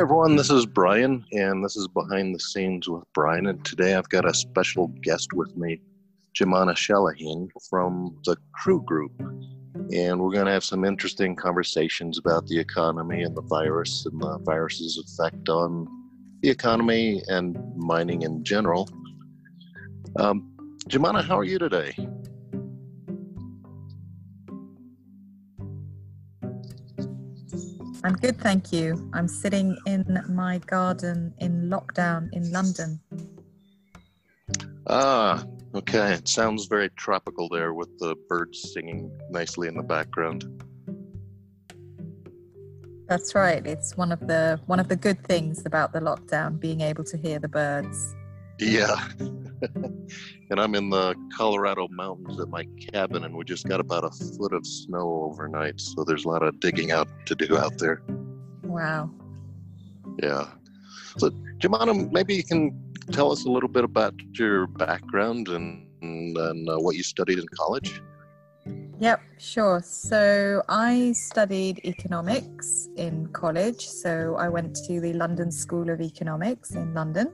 Everyone, this is Brian, and this is Behind the Scenes with Brian. And today I've got a special guest with me, Jumana Saleheen from the CRU Group. And we're going to have some interesting conversations about the economy and the virus and the virus's effect on the economy and mining in general. Um, how are you today? I'm good, thank you. I'm sitting in my garden in lockdown in London. Ah, okay. It sounds very tropical there with the birds singing nicely in the background. That's right. It's one of the one of the good things about the lockdown, being able to hear the birds. Yeah. and I'm in the Colorado mountains at my cabin, and we just got about a foot of snow overnight. So there's a lot of digging out to do out there. Wow. Yeah. So, Jumana, maybe you can tell us a little bit about your background and, and uh, what you studied in college. Yep, sure. So I studied economics in college. So I went to the London School of Economics in London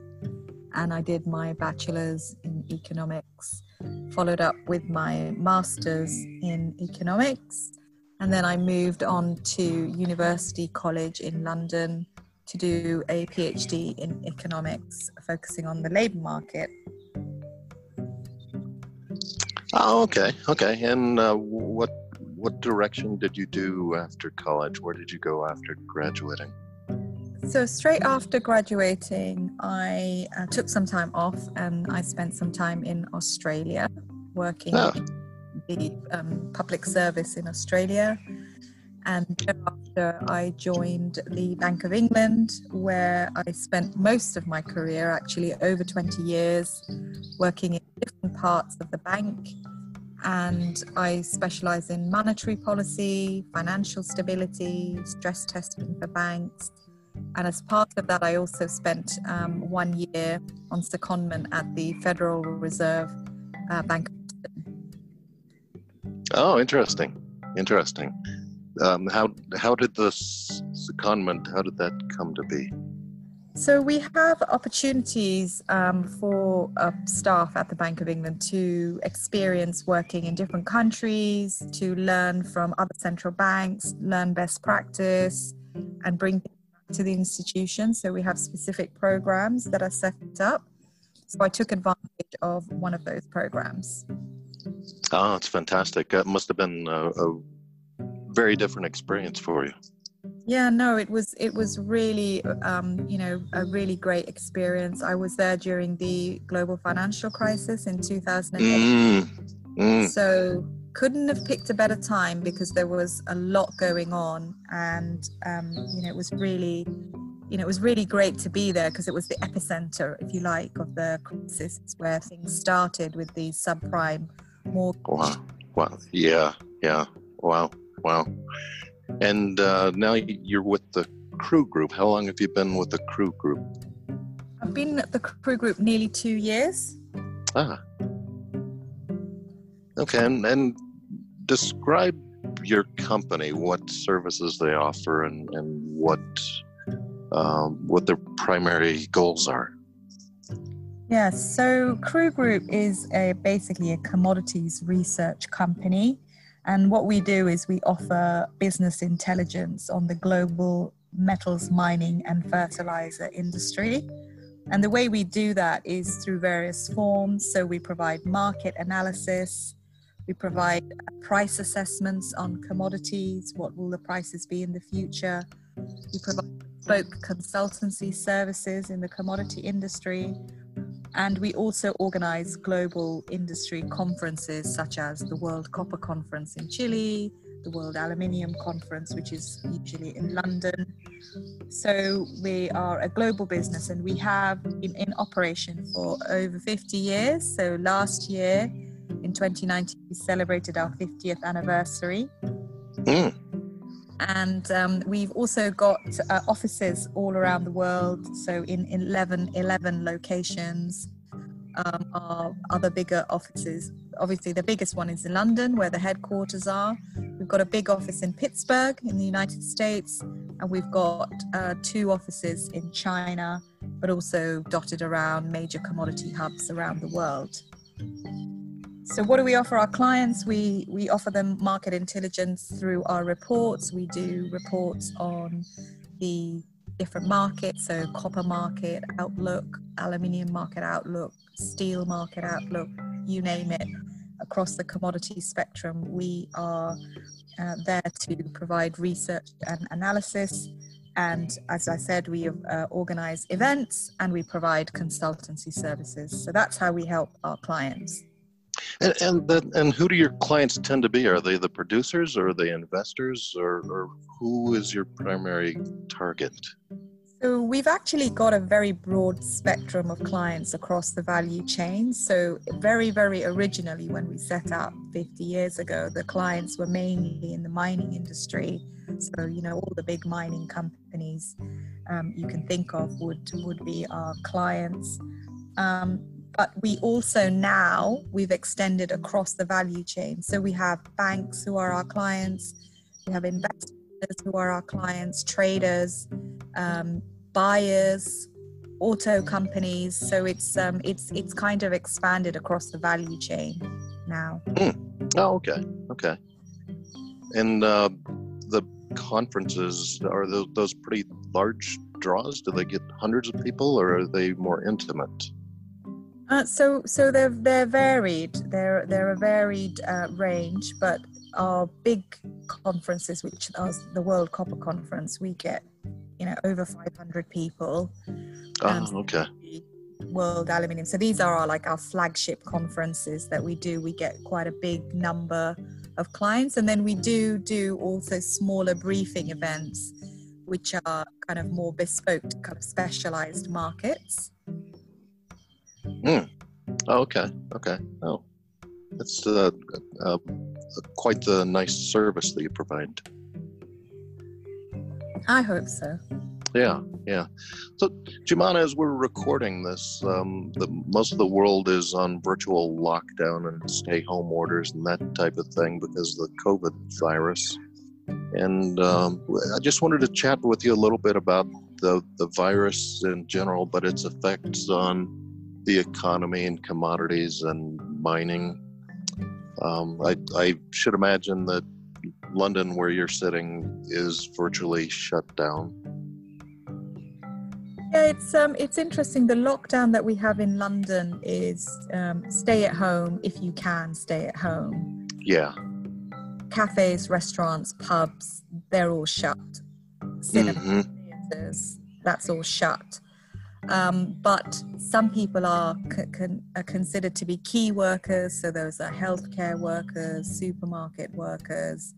and I did my bachelor's in economics, followed up with my master's in economics, and then I moved on to University College in London to do a PhD in economics, focusing on the labour market. Oh, okay, okay. And uh, what what direction did you do after college? Where did you go after graduating? So, straight after graduating, I uh, took some time off and I spent some time in Australia working oh. the um, public service in Australia. And thereafter, I joined the Bank of England, where I spent most of my career, actually over 20 years, working in different parts of the bank. And I specialize in monetary policy, financial stability, stress testing for banks, and as part of that, I also spent um, one year on secondment at the Federal Reserve uh, Bank. Oh, interesting, interesting. Um, how how did the secondment? How did that come to be? So we have opportunities um, for uh, staff at the Bank of England to experience working in different countries, to learn from other central banks, learn best practice, and bring to the institution. So we have specific programs that are set up. So I took advantage of one of those programs. Oh, it's fantastic. That must have been a, a very different experience for you. Yeah, no, it was it was really um, you know a really great experience. I was there during the global financial crisis in 2008. Mm, mm. So couldn't have picked a better time because there was a lot going on and um, you know it was really you know it was really great to be there because it was the epicenter if you like of the crisis where things started with the subprime mortgage. Wow. Wow. Yeah. Yeah. Wow. Wow. And uh, now you're with the CRU Group. How long have you been with the CRU Group? I've been at the crew group nearly two years. Ah. Okay, and, and describe your company, what services they offer, and, and what um, what their primary goals are. Yes, so CRU Group is a, basically a commodities research company. And what we do is we offer business intelligence on the global metals mining and fertilizer industry. And the way we do that is through various forms. So we provide market analysis, we provide uh, price assessments on commodities. What will the prices be in the future? We provide bespoke consultancy services in the commodity industry. And we also organize global industry conferences such as the World Copper Conference in Chile, the World Aluminium Conference, which is usually in London. So we are a global business and we have been in operation for over 50 years. So last year in 2019, we celebrated our 50th anniversary. Mm. And um, we've also got uh, offices all around the world. So in 11, 11 locations um, our other bigger offices. Obviously, the biggest one is in London, where the headquarters are. We've got a big office in Pittsburgh in the United States, and we've got uh, two offices in China, but also dotted around major commodity hubs around the world. So, what do we offer our clients? We we offer them market intelligence through our reports. We do reports on the different markets, so copper market outlook, aluminium market outlook, steel market outlook, you name it, across the commodity spectrum. We are uh, there to provide research and analysis. And as I said, we uh, organize events and we provide consultancy services. So that's how we help our clients. And and, and who do your clients tend to be? Are they the producers or are they investors or, or who is your primary target? So we've actually got a very broad spectrum of clients across the value chain. So very, very originally when we set up 50 years ago, the clients were mainly in the mining industry. So, you know, all the big mining companies um, you can think of would, would be our clients. Um, but we also now we've extended across the value chain. So we have banks who are our clients, we have investors who are our clients, traders, um, buyers, auto companies. So it's um, it's it's kind of expanded across the value chain now. Mm. Oh, okay, okay. And uh, the conferences are those, those pretty large draws? Do they get hundreds of people, or are they more intimate? Uh, so so they're they're varied. They're they're a varied uh, range, but our big conferences, which are the World Copper Conference, we get you know over 500 people. Oh, okay. World Aluminium. So these are our like our flagship conferences that we do. We get quite a big number of clients, and then we do do also smaller briefing events, which are kind of more bespoke, kind of specialized markets. Mm. Oh, okay. Okay. Oh, that's uh, uh, quite the nice service that you provide. I hope so. Yeah, yeah. So, Jumana, as we're recording this, um, the, most of the world is on virtual lockdown and stay home orders and that type of thing because of the COVID virus. And um, I just wanted to chat with you a little bit about the, the virus in general, but its effects on the economy and commodities and mining. Um, I, I should imagine that London, where you're sitting, is virtually shut down. Yeah, it's um, it's interesting. The lockdown that we have in London is um, stay at home if you can stay at home. Yeah. Cafes, restaurants, pubs, they're all shut. Cinemas, mm-hmm. theaters, that's all shut. Um, but some people are, con- are considered to be key workers. So those are healthcare workers, supermarket workers,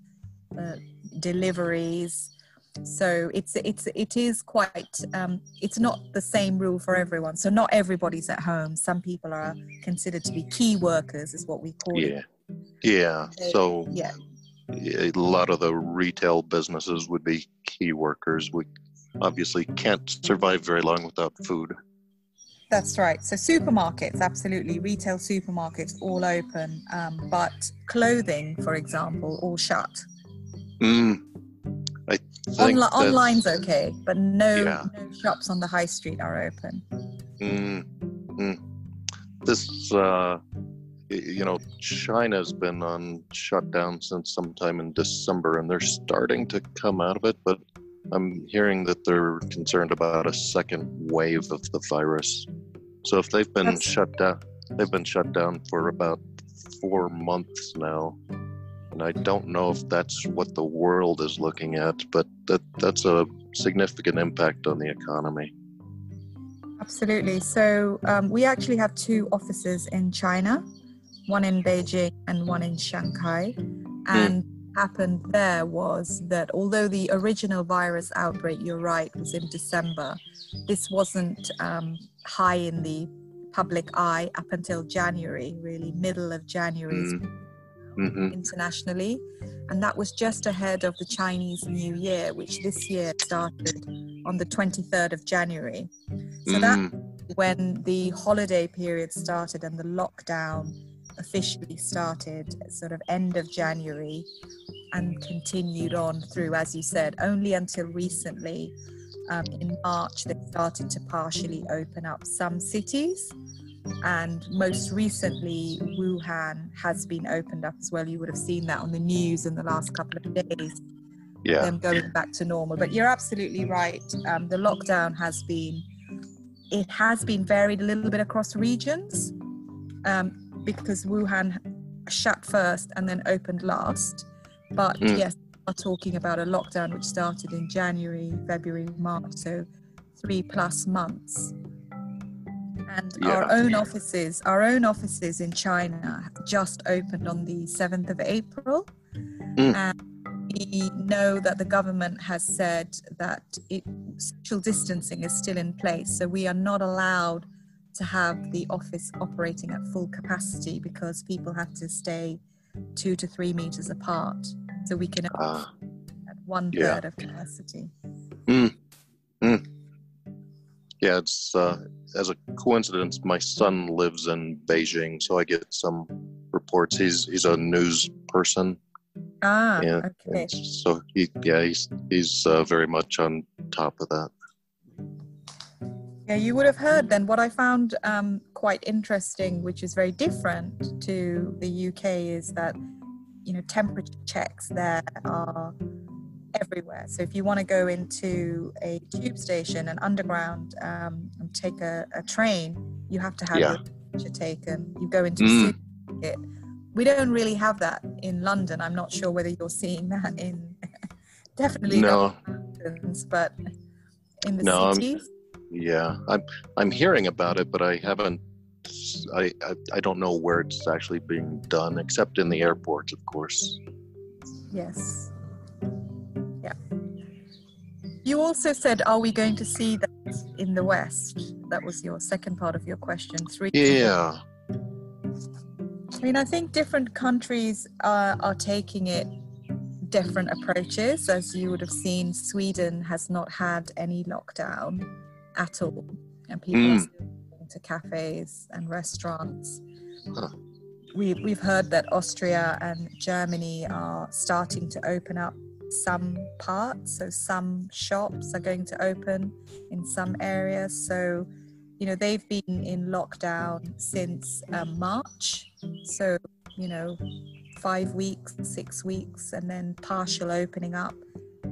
uh, deliveries. So it's it's it is quite um, it's not the same rule for everyone. So not everybody's at home. Some people are considered to be key workers, is what we call yeah. it. Yeah. So yeah. A lot of the retail businesses would be key workers. We obviously can't survive very long without food. That's right. So supermarkets, absolutely, retail supermarkets all open, um, but clothing, for example, all shut. Mm, I think Onli- online's okay, but no, yeah. no shops on the high street are open. Mm, mm. This, uh, you know, China's been on shutdown since sometime in December, and they're starting to come out of it, but I'm hearing that they're concerned about a second wave of the virus. So if they've been That's... shut down, they've been shut down for about four months now, and I don't know if that's what the world is looking at, but that that's a significant impact on the economy. Absolutely. So um, we actually have two offices in China, one in Beijing and one in Shanghai, hmm. and. Mm happened there was that although the original virus outbreak, you're right, was in December, this wasn't um, high in the public eye up until January, really middle of January mm. mm-hmm. internationally. And that was just ahead of the Chinese New Year, which this year started on the 23rd of January. So mm. that when the holiday period started and the lockdown officially started sort of end of January and continued on through, as you said, only until recently. Um, in March, they started to partially open up some cities. And most recently, Wuhan has been opened up as well. You would have seen that on the news in the last couple of days. Yeah. Them going back to normal. But you're absolutely right. Um, the lockdown has been, it has been varied a little bit across regions um, because Wuhan shut first and then opened last. But mm. yes, are talking about a lockdown which started in January, February, March, so three plus months. And yeah. our own offices, our own offices in China just opened on the 7th of April. Mm. And we know that the government has said that it, social distancing is still in place. So we are not allowed to have the office operating at full capacity because people have to stay two to three meters apart so we can uh, at one third yeah. of capacity. Mm. Mm. Yeah, it's uh, as a coincidence. My son lives in Beijing, so I get some reports. He's he's a news person. Ah, and, okay. And so he, yeah, he's he's uh, very much on top of that. Yeah, you would have heard then what I found um, quite interesting, which is very different to the UK, is that you know temperature checks there are everywhere. So if you want to go into a tube station, an underground, um, and take a, a, train, you have to have yeah. your temperature taken. You go into mm. a supermarket. We don't really have that in London. I'm not sure whether you're seeing that in definitely no. mountains, but in the no, cities. I'm, yeah, I'm I'm hearing about it, but I haven't I, I, I don't know where it's actually being done, except in the airports, of course. Yes. Yeah. You also said, "Are we going to see that in the West?" That was your second part of your question. Three. Yeah. I mean, I think different countries are, are taking it different approaches. As you would have seen, Sweden has not had any lockdown at all, and people mm. are still to cafes and restaurants. Huh. We, we've heard that Austria and Germany are starting to open up some parts, so some shops are going to open in some areas. So, you know, they've been in lockdown since um, March. So, you know, five weeks, six weeks, and then partial opening up.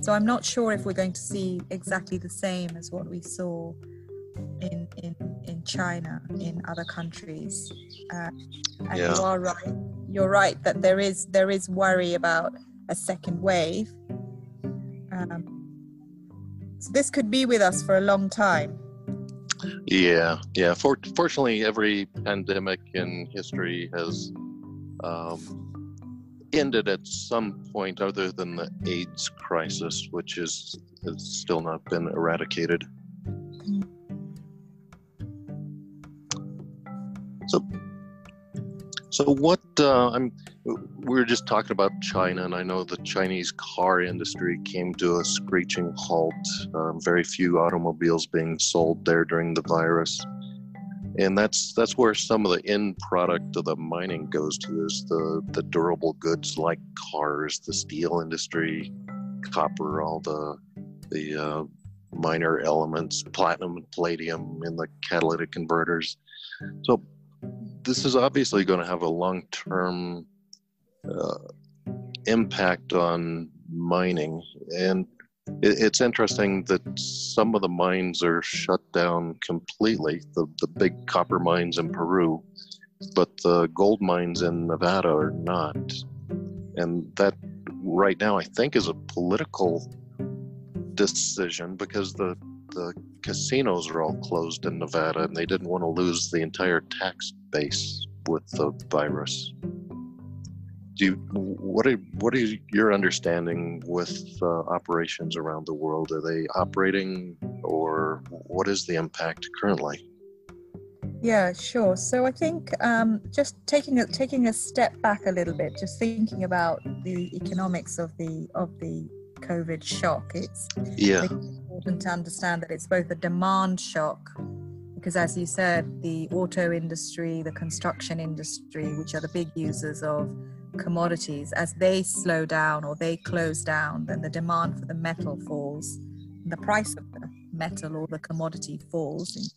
So I'm not sure if we're going to see exactly the same as what we saw in in in China, in other countries. Uh, and yeah. you are right. You're right that there is there is worry about a second wave. Um, so this could be with us for a long time. Yeah, yeah. For, fortunately, every pandemic in history has um, ended at some point, other than the AIDS crisis, which is has still not been eradicated. So, so what? Uh, I'm. We were just talking about China, and I know the Chinese car industry came to a screeching halt. Um, very few automobiles being sold there during the virus, and that's that's where some of the end product of the mining goes to is the the durable goods like cars, the steel industry, copper, all the the uh, minor elements, platinum and palladium in the catalytic converters. So this is obviously going to have a long term uh, impact on mining. And it's interesting that some of the mines are shut down completely, the, the big copper mines in Peru, but the gold mines in Nevada are not. And that right now, I think, is a political decision because the the casinos are all closed in Nevada and they didn't want to lose the entire tax base with the virus. Do you, what are what is your understanding with uh, operations around the world? Are they operating, or what is the impact currently? Yeah, sure. So I think um, just taking a taking a step back a little bit, just thinking about the economics of the of the COVID shock. It's yeah important to understand that it's both a demand shock, because as you said, the auto industry, the construction industry, which are the big users of commodities, as they slow down or they close down, then the demand for the metal falls, the price of the metal or the commodity falls.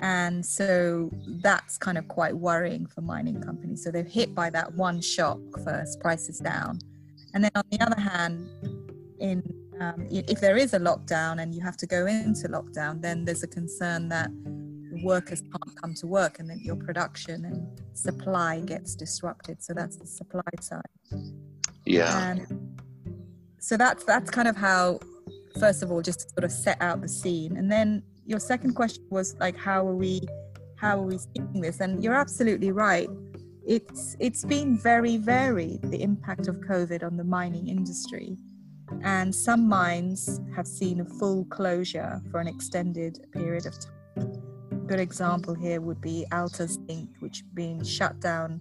And so that's kind of quite worrying for mining companies. So they're hit by that one shock first, prices down. And then on the other hand, in um, if there is a lockdown and you have to go into lockdown, then there's a concern that workers can't come to work and then your production and supply gets disrupted. So that's the supply side. Yeah. And so that's that's kind of how, first of all, just to sort of set out the scene, and then your second question was like, how are we, how are we seeing this? And you're absolutely right. It's it's been very varied the impact of COVID on the mining industry, and some mines have seen a full closure for an extended period of time. Good example here would be Alta Zinc, which been shut down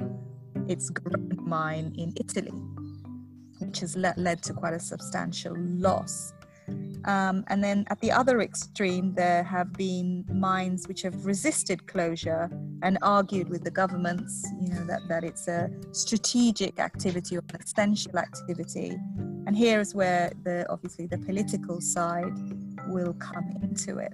its mine in Italy, which has led, led to quite a substantial loss um, and then at the other extreme, there have been mines which have resisted closure and argued with the governments, you know, that, that it's a strategic activity or an essential activity. And here is where the obviously the political side will come into it.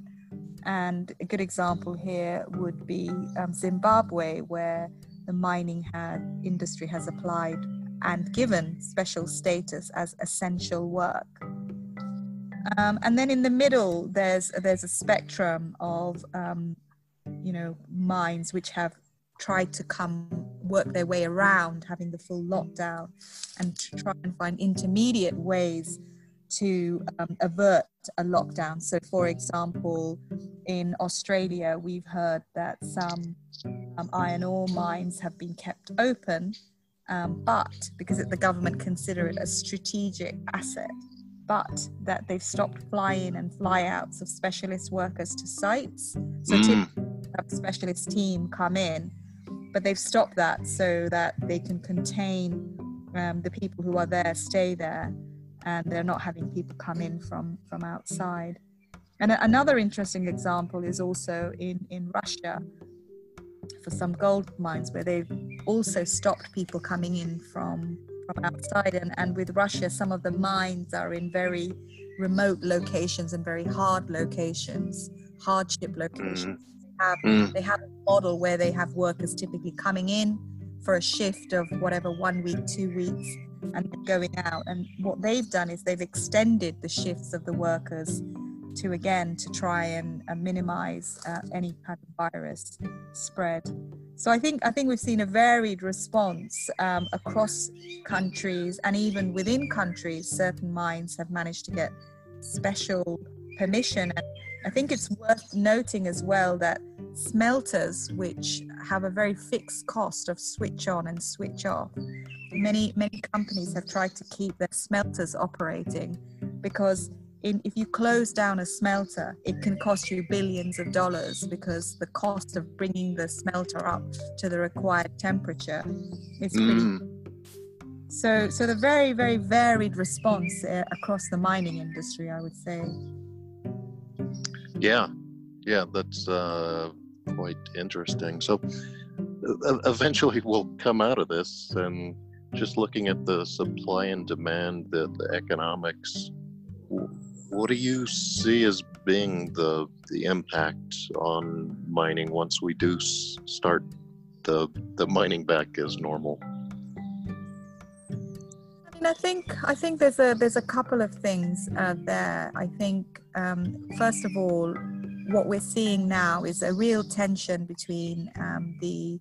And a good example here would be um, Zimbabwe, where the mining had, industry has applied and given special status as essential work. Um, and then in the middle, there's there's a spectrum of um, you know mines which have tried to come work their way around having the full lockdown and try and find intermediate ways to um, avert a lockdown. So, for example, in Australia, we've heard that some um, iron ore mines have been kept open, um, but because the government consider it a strategic asset, but that they've stopped fly-in and fly-outs of specialist workers to sites. So mm. a specialist team come in, but they've stopped that so that they can contain um, the people who are there, stay there, and they're not having people come in from from outside. And another interesting example is also in in Russia for some gold mines where they've also stopped people coming in from from outside. And, and with Russia, some of the mines are in very remote locations and very hard locations, hardship locations. Mm. Have, mm. they have a model where they have workers typically coming in for a shift of whatever, one week, two weeks, and going out. And what they've done is they've extended the shifts of the workers to again to try and uh, minimize uh, any kind of virus spread. So I think I think we've seen a varied response um, across countries and even within countries. Certain mines have managed to get special permission. And I think it's worth noting as well that smelters, which have a very fixed cost of switch on and switch off, many many companies have tried to keep their smelters operating because in, if you close down a smelter, it can cost you billions of dollars because the cost of bringing the smelter up to the required temperature is pretty. Mm. So, so the very, very varied response uh, across the mining industry, I would say. Yeah, yeah, that's uh, quite interesting. So, eventually, we'll come out of this, and just looking at the supply and demand, the, the economics what do you see as being the the impact on mining once we do start the the mining back as normal? I mean, I think I think there's a there's a couple of things uh, there. I think um, first of all, what we're seeing now is a real tension between um, the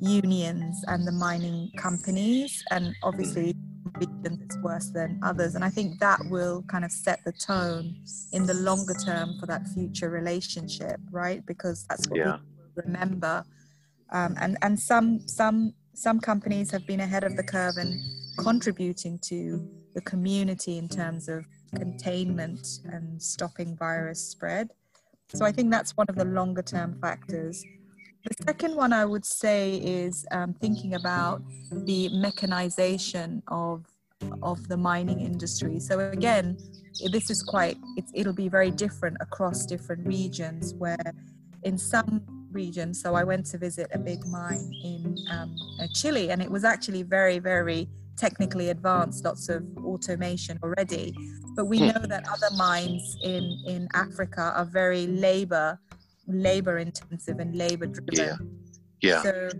unions and the mining companies, and obviously region that's worse than others. And I think that will kind of set the tone in the longer term for that future relationship, right? Because that's what yeah. we remember. Um, and and some some some companies have been ahead of the curve and contributing to the community in terms of containment and stopping virus spread. So I think that's one of the longer term factors. The second one I would say is um, thinking about the mechanization of of the mining industry. So again, this is quite it'll be very different across different regions. Where in some regions, so I went to visit a big mine in um, uh, Chile, and it was actually very very technically advanced, lots of automation already. But we know that other mines in in Africa are very labor labor intensive and labor driven. Yeah. Yeah. So,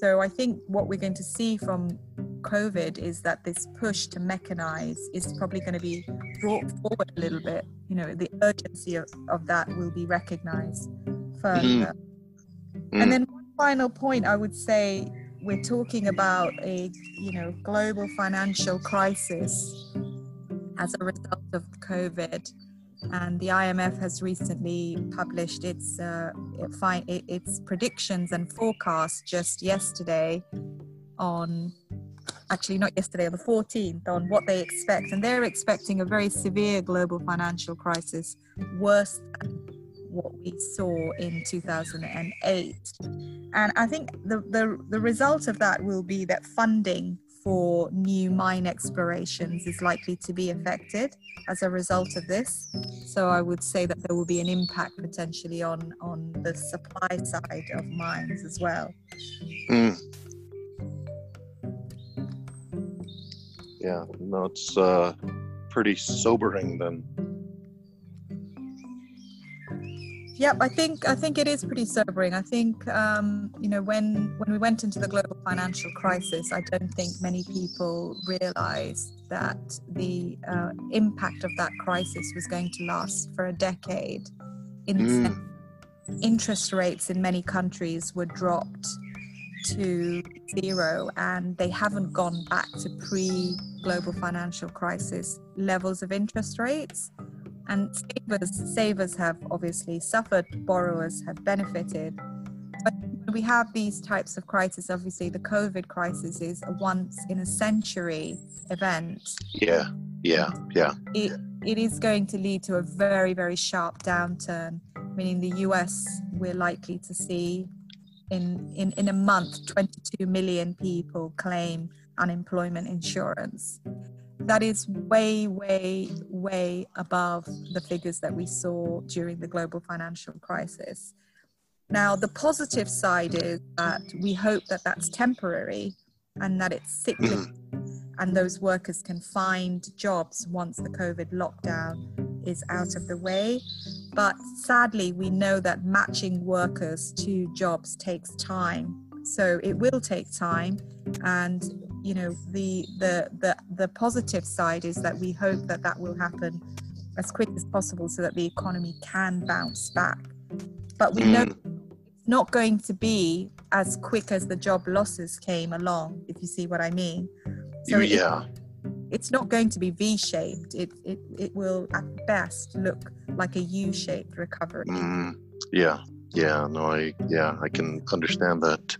so I think what we're going to see from COVID is that this push to mechanize is probably going to be brought forward a little bit. You know, the urgency of, of that will be recognized further. Mm. Mm. And then one final point I would say we're talking about a you know global financial crisis as a result of COVID. And the IMF has recently published its uh, its predictions and forecasts just yesterday on actually not yesterday on the 14th on what they expect. And they're expecting a very severe global financial crisis worse than what we saw in 2008 and i think the, the the result of that will be that funding for new mine explorations is likely to be affected as a result of this. So I would say that there will be an impact potentially on on the supply side of mines as well. Mm. Yeah, it's uh, pretty sobering then. Yep, I think I think it is pretty sobering. I think um, you know when when we went into the global financial crisis, I don't think many people realised that the uh, impact of that crisis was going to last for a decade. In mm. interest rates in many countries were dropped to zero, and they haven't gone back to pre-global financial crisis levels of interest rates. And savers, savers have obviously suffered, borrowers have benefited. But we have these types of crises. Obviously, the COVID crisis is a once in a century event. Yeah, yeah, yeah. It, it is going to lead to a very, very sharp downturn. Meaning, the US, we're likely to see in, in, in a month 22 million people claim unemployment insurance that is way, way, way above the figures that we saw during the global financial crisis. Now, the positive side is that we hope that that's temporary and that it's cyclical mm-hmm. and those workers can find jobs once the COVID lockdown is out of the way. But sadly, we know that matching workers to jobs takes time. So it will take time and you know the the the the positive side is that we hope that that will happen as quick as possible so that the economy can bounce back. But we know mm. it's not going to be as quick as the job losses came along if you see what i mean. So yeah. it, it's not going to be v-shaped. It it, it will at best look like a u-shaped recovery. Mm, yeah. Yeah. No i yeah i can understand that.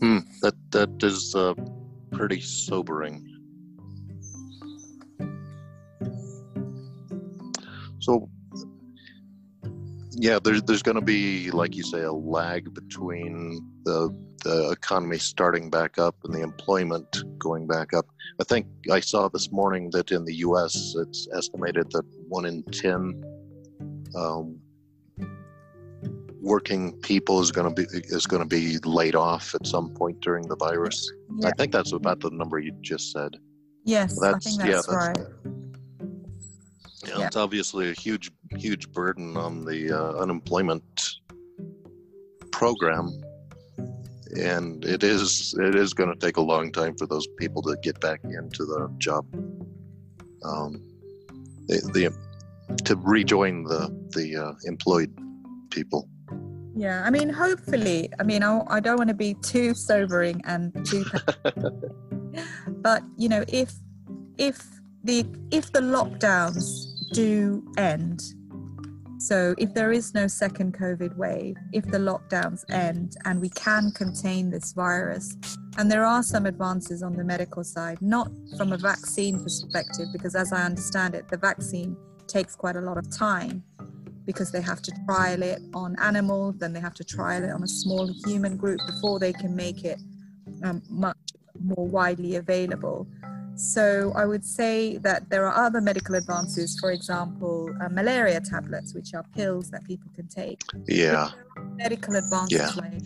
Hmm, that that is uh, pretty sobering. So, yeah, there's there's going to be, like you say, a lag between the the economy starting back up and the employment going back up. I think I saw this morning that in the U.S. it's estimated that one in ten um, working people is going to be is going to be laid off at some point during the virus. Yeah. I think that's about the number you just said. Yes, that's, I think that's, yeah, that's right. Yeah, yeah, it's obviously a huge, huge burden on the uh, unemployment program, and it is it is going to take a long time for those people to get back into the job. Um, the, the to rejoin the the uh, employed people. Yeah, I mean, hopefully, I mean, I, I don't want to be too sobering and too, but you know, if if the if the lockdowns do end So, if there is no second COVID wave, if the lockdowns end and we can contain this virus, and there are some advances on the medical side, not from a vaccine perspective, because as I understand it, the vaccine takes quite a lot of time because they have to trial it on animals, then they have to trial it on a small human group before they can make it um, much more widely available. So I would say that there are other medical advances, for example, uh, malaria tablets, which are pills that people can take. Yeah. Medical advances yeah. like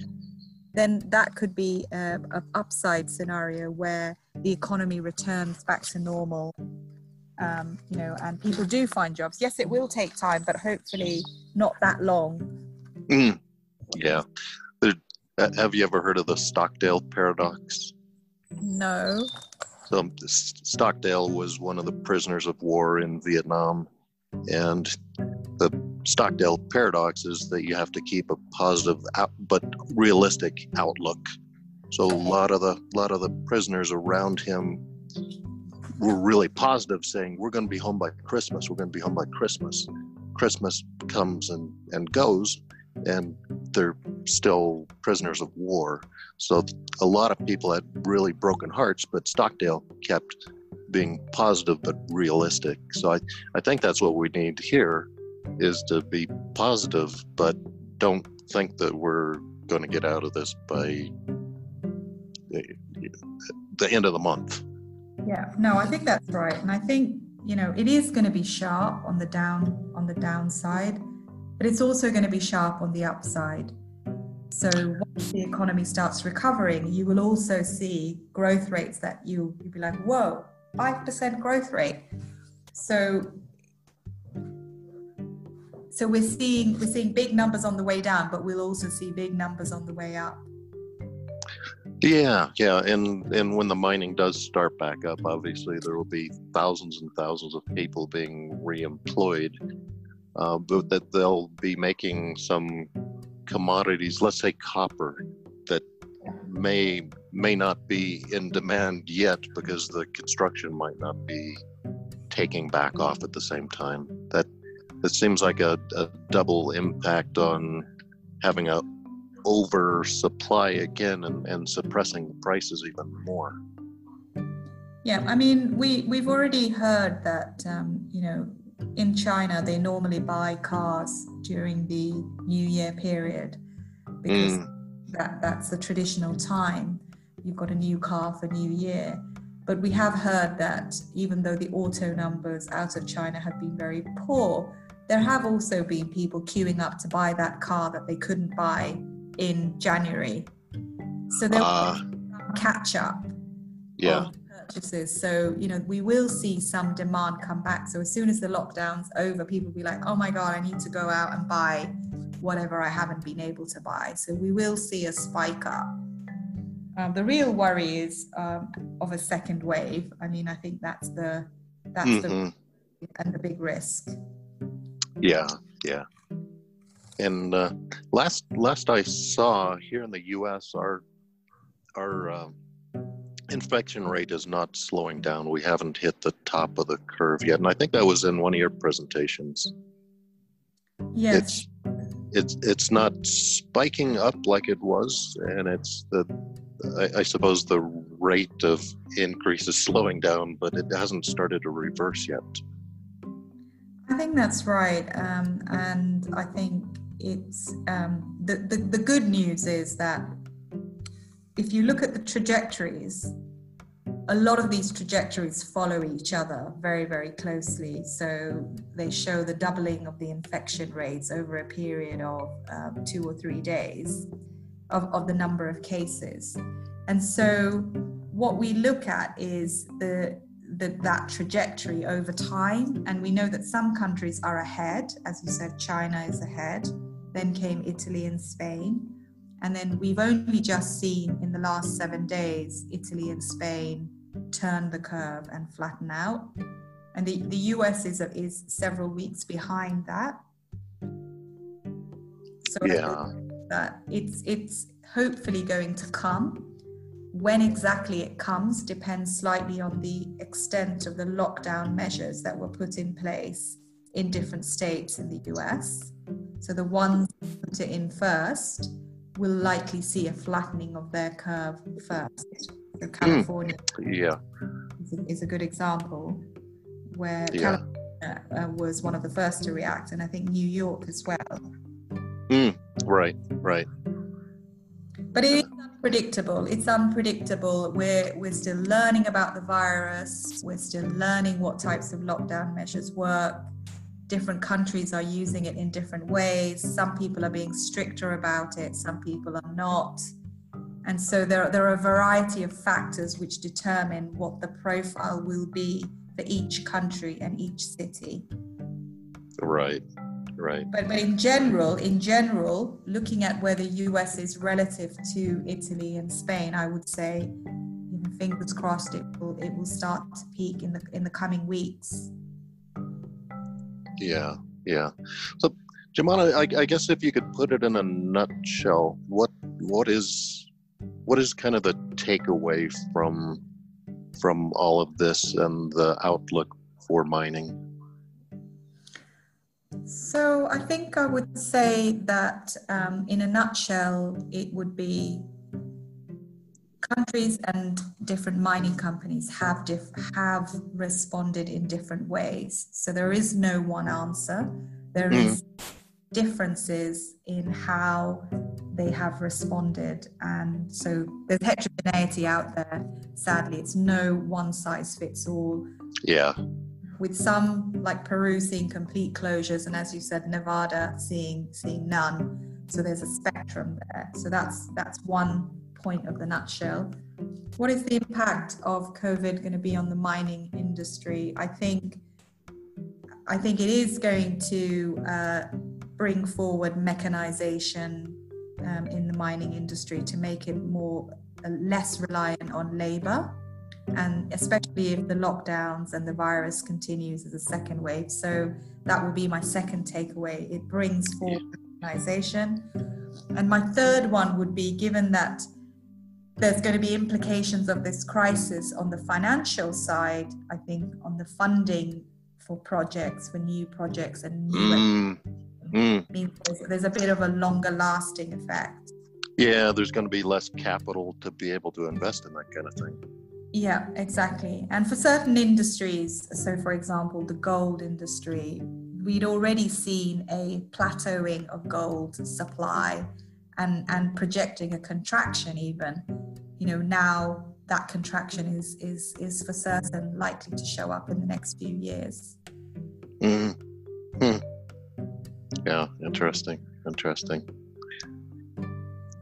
then that could be an upside scenario where the economy returns back to normal um, you know, and people do find jobs. Yes, it will take time, but hopefully not that long. Mm. Yeah. There, uh, have you ever heard of the Stockdale paradox? No. So, Stockdale was one of the prisoners of war in Vietnam, and the Stockdale paradox is that you have to keep a positive out, but realistic outlook. So a lot of the lot of the prisoners around him were really positive, saying, We're going to be home by Christmas. We're going to be home by Christmas. Christmas comes and, and goes, and they're still prisoners of war. So a lot of people had really broken hearts, but Stockdale kept being positive but realistic. So I, I think that's what we need here is to be positive, but don't think that we're going to get out of this by eh, the end of the month. Yeah, no, I think that's right. And I think, you know, it is going to be sharp on the down on the downside, but it's also going to be sharp on the upside. So once the economy starts recovering, you will also see growth rates that you you'll be like, whoa, five percent growth rate. So so we're seeing we're seeing big numbers on the way down, but we'll also see big numbers on the way up. Yeah, yeah, and and when the mining does start back up, obviously there will be thousands and thousands of people being reemployed, uh, but that they'll be making some commodities, let's say copper, that may may not be in demand yet because the construction might not be taking back off at the same time. That that seems like a, a double impact on having a oversupply again and, and suppressing prices even more. Yeah, I mean, we, we've already heard that, um, you know, in China, they normally buy cars during the New Year period because mm. that, that's the traditional time. You've got a new car for New Year. But we have heard that even though the auto numbers out of China have been very poor, there have also been people queuing up to buy that car that they couldn't buy in January. So there uh, will catch up yeah. purchases. So, you know, we will see some demand come back. So as soon as the lockdown's over, people will be like, oh my God, I need to go out and buy whatever I haven't been able to buy. So we will see a spike up. Um, the real worry is um, of a second wave. I mean, I think that's the that's mm-hmm. the and the big risk. Yeah, yeah. And uh, last last I saw here in the U.S., our our uh, infection rate is not slowing down. We haven't hit the top of the curve yet, and I think that was in one of your presentations. Yes. It's it's it's not spiking up like it was, and it's the I, I suppose the rate of increase is slowing down, but it hasn't started to reverse yet. I think that's right, um, and I think it's um, the, the, the good news is that if you look at the trajectories, a lot of these trajectories follow each other very, very closely. So they show the doubling of the infection rates over a period of um, two or three days of, of the number of cases. And so what we look at is the, the, that trajectory over time. And we know that some countries are ahead. As you said, China is ahead then came Italy and Spain. And then we've only just seen in the last seven days Italy and Spain turn the curve and flatten out. And the, the US is, is several weeks behind that. So yeah. that it's, it's hopefully going to come. When exactly it comes depends slightly on the extent of the lockdown measures that were put in place in different states in the US. So the ones put it in first will likely see a flattening of their curve first. So Hmm. California Yeah. is a, is a good example where Yeah. California uh, was one of the first to react, and I think New York as well. Right. Right. But it is unpredictable. It's unpredictable. We're we're still learning about the virus. We're still learning what types of lockdown measures work. Different countries are using it in different ways. Some people are being stricter about it. Some people are not. And so there, there are a variety of factors which determine what the profile will be for each country and each city. Right. Right. But, but in general, in general, looking at where the US is relative to Italy and Spain, I would say, fingers crossed, it will it will start to peak in the in the coming weeks. Yeah. Yeah. So, Jumana, I, I guess if you could put it in a nutshell, what what is what is kind of the takeaway from from all of this and the outlook for mining? So I think I would say that um, in a nutshell, it would be countries and different mining companies have diff- have responded in different ways. So there is no one answer. There hmm. is differences in how they have responded, and so there's heterogeneity out there. Sadly, it's no one size fits all Yeah. with some like Peru seeing complete closures, and as you said, Nevada seeing seeing none. So there's a spectrum there. So that's that's one point of the nutshell. What is the impact of COVID going to be on the mining industry? I think I think it is going to uh, bring forward mechanization um, in the mining industry to make it more uh, less reliant on labor and especially if the lockdowns and the virus continues as a second wave. So that will be my second takeaway. It brings forward mechanization. And my third one would be given that there's going to be implications of this crisis on the financial side, I think on the funding for projects, for new projects and new Mm, mm. means there's, there's a bit of a longer lasting effect. Yeah, there's going to be less capital to be able to invest in that kind of thing. Yeah, exactly. And for certain industries, so for example, the gold industry, we'd already seen a plateauing of gold supply and, and projecting a contraction even. You know, now that contraction is, is, is for certain likely to show up in the next few years. Mm. Hmm. Yeah, interesting. Interesting.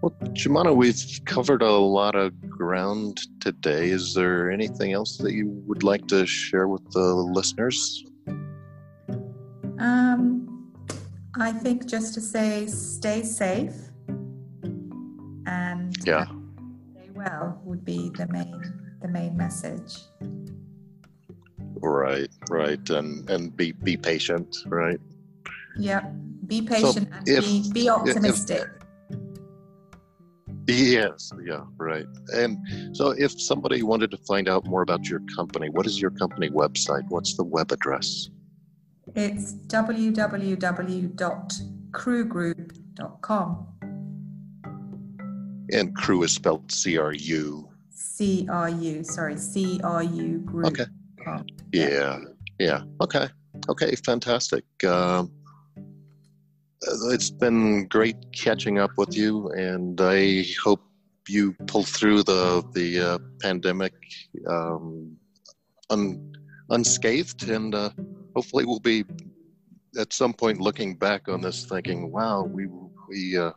Well, Jumana, we've covered a lot of ground today. Is there anything else that you would like to share with the listeners? Um, I think just to say stay safe Yeah. stay well would be the main the main message. Right, right, and and be be patient, right? Yeah, be patient and if- be, be optimistic. Yes, yeah, right. And so, if somebody wanted to find out more about your company, what is your company website? What's the web address? It's www.crugroup.com. And crew is spelled C R U. C R U, sorry, C R U group. Okay. Yeah, yeah. Okay, okay, fantastic. Um, it's been great catching up with you, and I hope you pull through the the uh, pandemic um, un, unscathed, and uh, hopefully we'll be at some point looking back on this, thinking, "Wow, we we uh,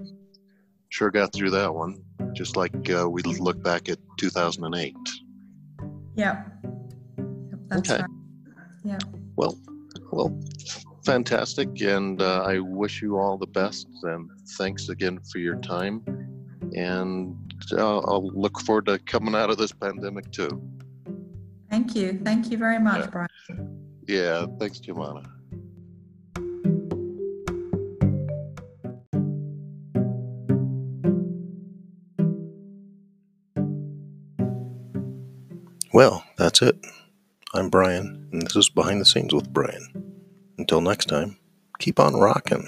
sure got through that one," just like uh, we look back at 2008. Yeah. That's Okay. right. Yeah. Well, well, fantastic, and uh, I wish you all the best. And thanks again for your time. And uh, I'll look forward to coming out of this pandemic too. Thank you. Thank you very much, Yeah. Brian. Yeah, thanks, Jumana. Well, that's it. I'm Brian, and this is Behind the Scenes with Brian. Until next time, keep on rocking.